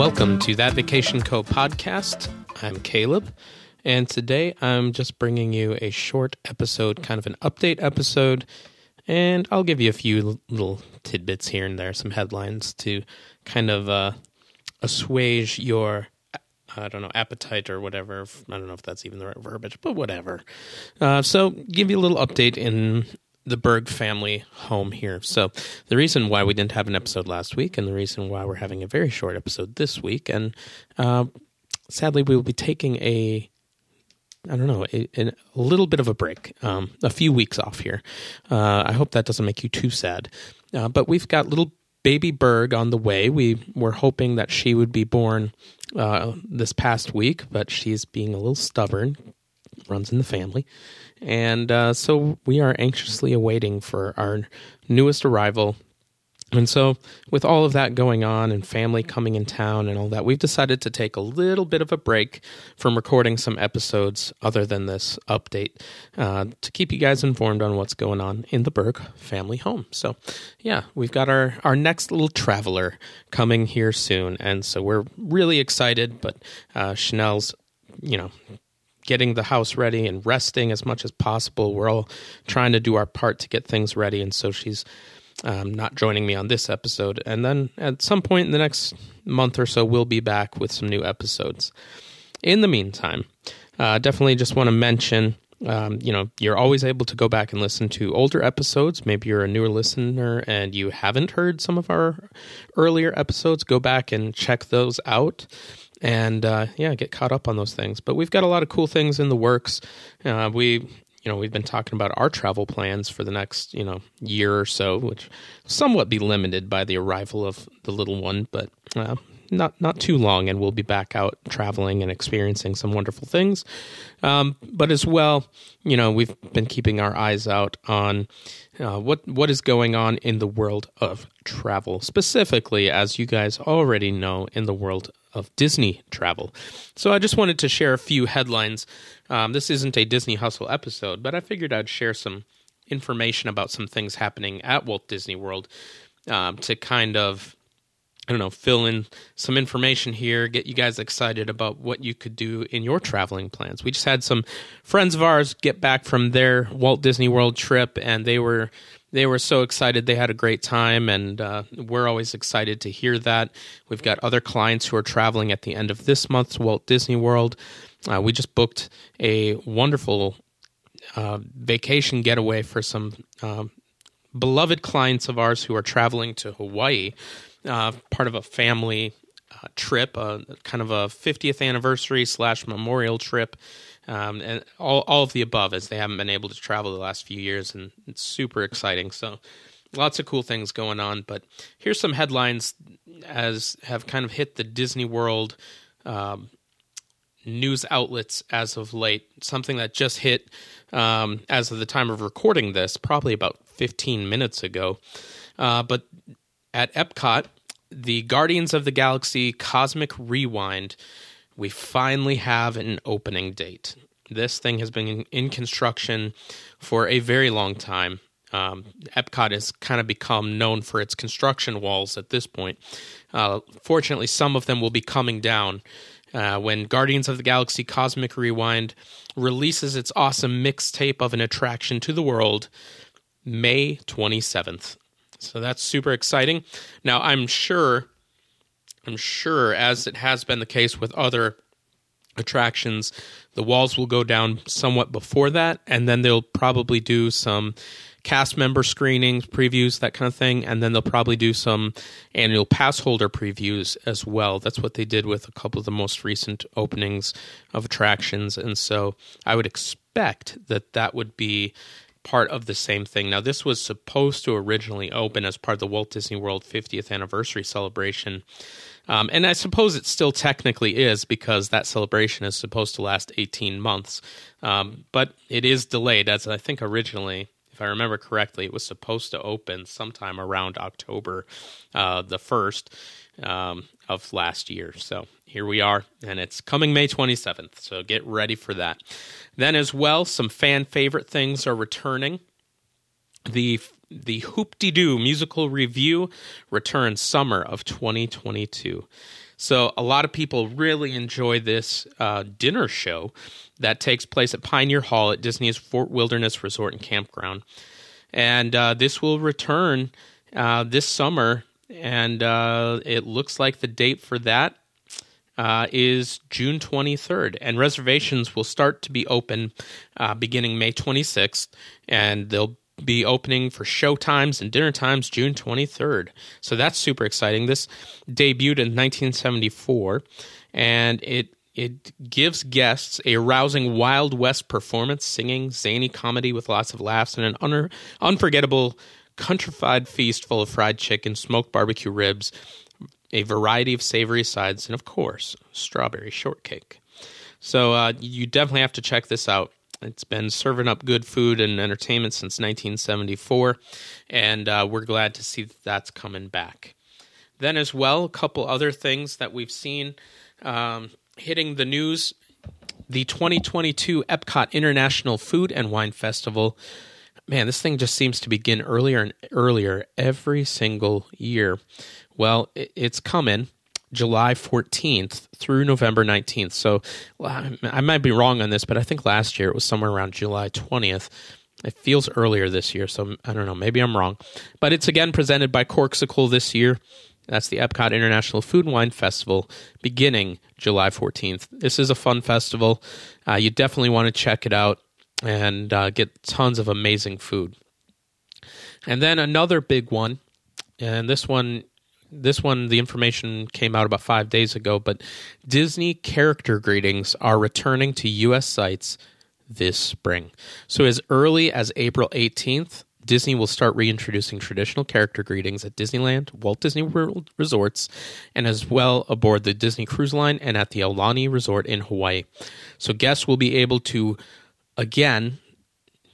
welcome to That Vacation Co podcast. I'm Caleb, and today I'm just bringing you a short episode, kind of an update episode, and I'll give you a few little tidbits here and there, some headlines to kind of uh, assuage your I don't know, appetite or whatever. I don't know if that's even the right verbiage, but whatever. Uh, so, give you a little update in the Berg family home here. So, the reason why we didn't have an episode last week, and the reason why we're having a very short episode this week, and uh, sadly, we will be taking a I don't know, a, a, little bit of a break, um, a few weeks off here. Uh, I hope that doesn't make you too sad. Uh, but we've got little baby Berg on the way. We were hoping that she would be born uh, this past week, but she's being a little stubborn, runs in the family. And uh, so we are anxiously awaiting for our newest arrival. And so, with all of that going on and family coming in town and all that, we've decided to take a little bit of a break from recording some episodes other than this update uh, to keep you guys informed on what's going on in the Berg family home. So, yeah, we've got our, our next little traveler coming here soon. And so, we're really excited, but uh, Chanel's, you know, getting the house ready and resting as much as possible. We're all trying to do our part to get things ready. And so, she's um, not joining me on this episode. And then at some point in the next month or so, we'll be back with some new episodes. In the meantime, uh, definitely just want to mention. Um, you know, you're always able to go back and listen to older episodes. Maybe you're a newer listener and you haven't heard some of our earlier episodes. Go back and check those out and uh, yeah, get caught up on those things. But we've got a lot of cool things in the works. Uh, we you know, we've been talking about our travel plans for the next, you know, year or so, which somewhat be limited by the arrival of the little one, but uh, not not too long, and we'll be back out traveling and experiencing some wonderful things. Um, but as well, you know, we've been keeping our eyes out on uh, what what is going on in the world of travel, specifically, as you guys already know, in the world of Disney travel. So I just wanted to share a few headlines. Um, this isn't a Disney Hustle episode, but I figured I'd share some information about some things happening at Walt Disney World um, to kind of I don't know, fill in some information here, get you guys excited about what you could do in your traveling plans. We just had some friends of ours get back from their Walt Disney World trip, and they were they were so excited. They had a great time, and uh, we're always excited to hear that. We've got other clients who are traveling at the end of this month to Walt Disney World. Uh, we just booked a wonderful uh, vacation getaway for some um, beloved clients of ours who are traveling to Hawaii, uh, part of a family uh, trip, uh, kind of a 50th anniversary slash memorial trip um, and all all of the above, as they haven't been able to travel the last few years, and it's super exciting. So, lots of cool things going on. But here's some headlines as have kind of hit the Disney World um, news outlets as of late. Something that just hit um, as of the time of recording this, probably about 15 minutes ago. Uh, but at Epcot, the Guardians of the Galaxy Cosmic Rewind we finally have an opening date. This thing has been in, construction for a very long time. Um, Epcot has kind of become known for its construction walls at this point. Uh, fortunately, some of them will be coming down uh, when Guardians of the Galaxy Cosmic Rewind releases its awesome mixtape of an attraction to the world May 27th. So that's super exciting. Now, I'm sure I'm sure, as it has been the case with other attractions, the walls will go down somewhat before that, and then they'll probably do some cast member screenings, previews, that kind of thing, and then they'll probably do some annual pass holder previews as well. That's what they did with a couple of the most recent openings of attractions, and so I would expect that that would be part of the same thing. Now, this was supposed to originally open as part of the Walt Disney World 50th anniversary celebration um, and I suppose it still technically is because that celebration is supposed to last 18 months. Um, but it is delayed, as I think originally, if I remember correctly, it was supposed to open sometime around October uh, the 1st um, of last year. So here we are, and it's coming May 27th. So get ready for that. Then, as well, some fan favorite things are returning. The the Hoop-Dee-Doo musical revue returns summer of 2022. So a lot of people really enjoy this uh, dinner show that takes place at Pioneer Hall at Disney's Fort Wilderness Resort and Campground, and uh, this will return uh, this summer. And uh, it looks like the date for that uh, is June 23rd, and reservations will start to be open uh, beginning May 26th, and they'll be opening for show times and dinner times June 23rd. So that's super exciting. This debuted in 1974, and it it gives guests a rousing Wild West performance, singing, zany comedy with lots of laughs, and an un- unforgettable countrified feast full of fried chicken, smoked barbecue ribs, a variety of savory sides, and of course, strawberry shortcake. So uh, you definitely have to check this out. It's been serving up good food and entertainment since 1974, and uh, we're glad to see that that's coming back. Then, as well, a couple other things that we've seen um, hitting the news the 2022 Epcot International Food and Wine Festival. Man, this thing just seems to begin earlier and earlier every single year. Well, it's coming July 14th through November 19th. So well, I might be wrong on this, but I think last year it was somewhere around July 20th. It feels earlier this year, so I don't know. Maybe I'm wrong. But it's again presented by Corkcicle this year. That's the Epcot International Food and Wine Festival beginning July 14th. This is a fun festival. Uh, you definitely want to check it out and uh, get tons of amazing food. And then another big one, and this one this one, the information came out about five days ago, but Disney character greetings are returning to U.S. sites this spring. So, as early as April 18th, Disney will start reintroducing traditional character greetings at Disneyland, Walt Disney World resorts, and as well aboard the Disney Cruise Line and at the Aulani Resort in Hawaii. So, guests will be able to, again,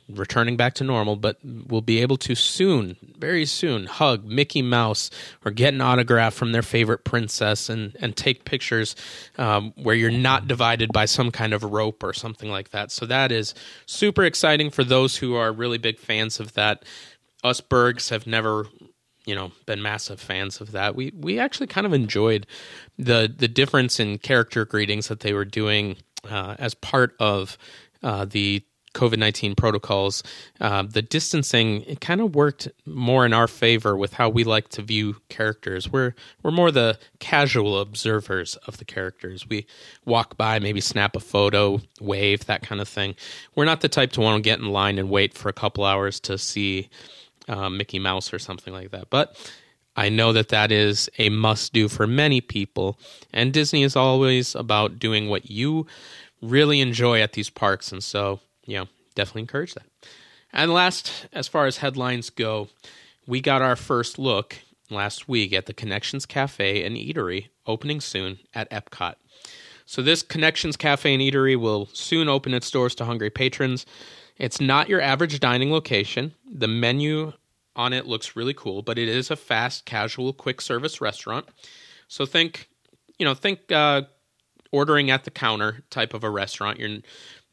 returning back to normal, but will be able to soon, very soon, hug Mickey Mouse or get an autograph from their favorite princess and, and take pictures um, where you're not divided by some kind of rope or something like that. So that is super exciting for those who are really big fans of that. Us Bergs have never you know been massive fans of that we we actually kind of enjoyed the the difference in character greetings that they were doing uh, as part of uh, the COVID 19 protocols, uh, the distancing it kind of worked more in our favor with how we like to view characters. We're, we're more the casual observers of the characters. We walk by, maybe snap a photo, wave, that kind of thing. We're not the type to want to get in line and wait for a couple hours to see uh, Mickey Mouse or something like that. But I know that that is a must do for many people. And Disney is always about doing what you really enjoy at these parks. And so you know, definitely encourage that. And last, as far as headlines go, we got our first look last week at the Connections Cafe and Eatery opening soon at Epcot. So, this Connections Cafe and Eatery will soon open its doors to hungry patrons. It's not your average dining location. The menu on it looks really cool, but it is a fast, casual, quick service restaurant. So, think, you know, think uh, ordering at the counter type of a restaurant. You're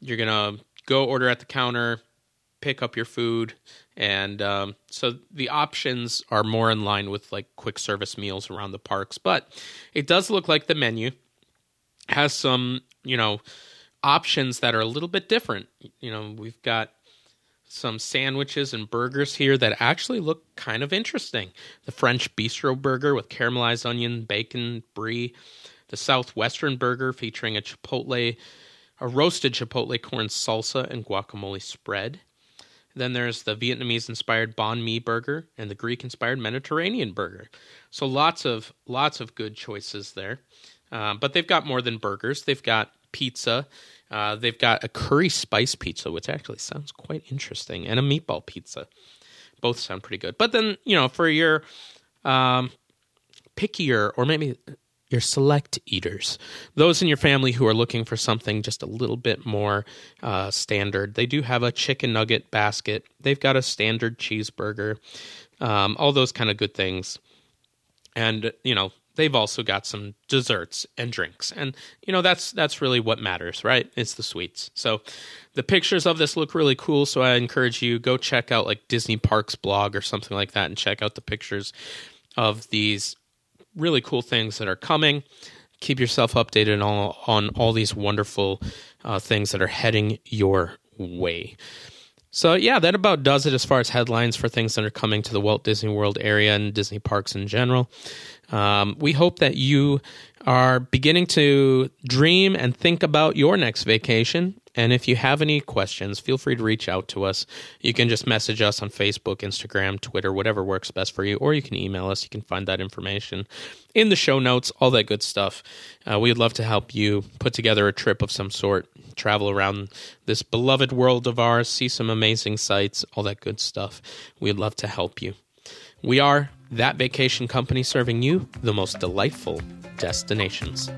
you're gonna go order at the counter, pick up your food, and um, so the options are more in line with like quick service meals around the parks. But it does look like the menu has some, you know, options that are a little bit different. You know, we've got some sandwiches and burgers here that actually look kind of interesting. The French bistro burger with caramelized onion, bacon, brie. The Southwestern burger featuring a chipotle a roasted chipotle corn salsa and guacamole spread. Then there's the Vietnamese inspired banh mi burger and the Greek inspired Mediterranean burger. So lots of lots of good choices there. Uh, but they've got more than burgers. They've got pizza. Uh, they've got a curry spice pizza, which actually sounds quite interesting, and a meatball pizza. Both sound pretty good. But then you know, for your um, pickier or maybe your select eaters, those in your family who are looking for something just a little bit more uh, standard. They do have a chicken nugget basket. They've got a standard cheeseburger, um, all those kind of good things. And you know, they've also got some desserts and drinks, and you know that's that's really what matters, right? It's the sweets. So the pictures of this look really cool. So I encourage you go check out like Disney Parks blog or something like that, and check out the pictures of these really cool things that are coming. keep yourself updated on all, on all these wonderful uh, things that are heading your way. So, yeah, that about does it as far as headlines for things that are coming to the Walt Disney World area and Disney parks in general. Um, we hope that you are beginning to dream and think about your next vacation. And if you have any questions, feel free to reach out to us. You can just message us on Facebook, Instagram, Twitter, whatever works best for you, or you can email us. You can find that information in the show notes, all that good stuff. Uh, we'd love to help you put together a trip of some sort, travel around this beloved world of ours, see some amazing sights, all that good stuff. We'd love to help you. We are that vacation company serving you the most delightful destinations.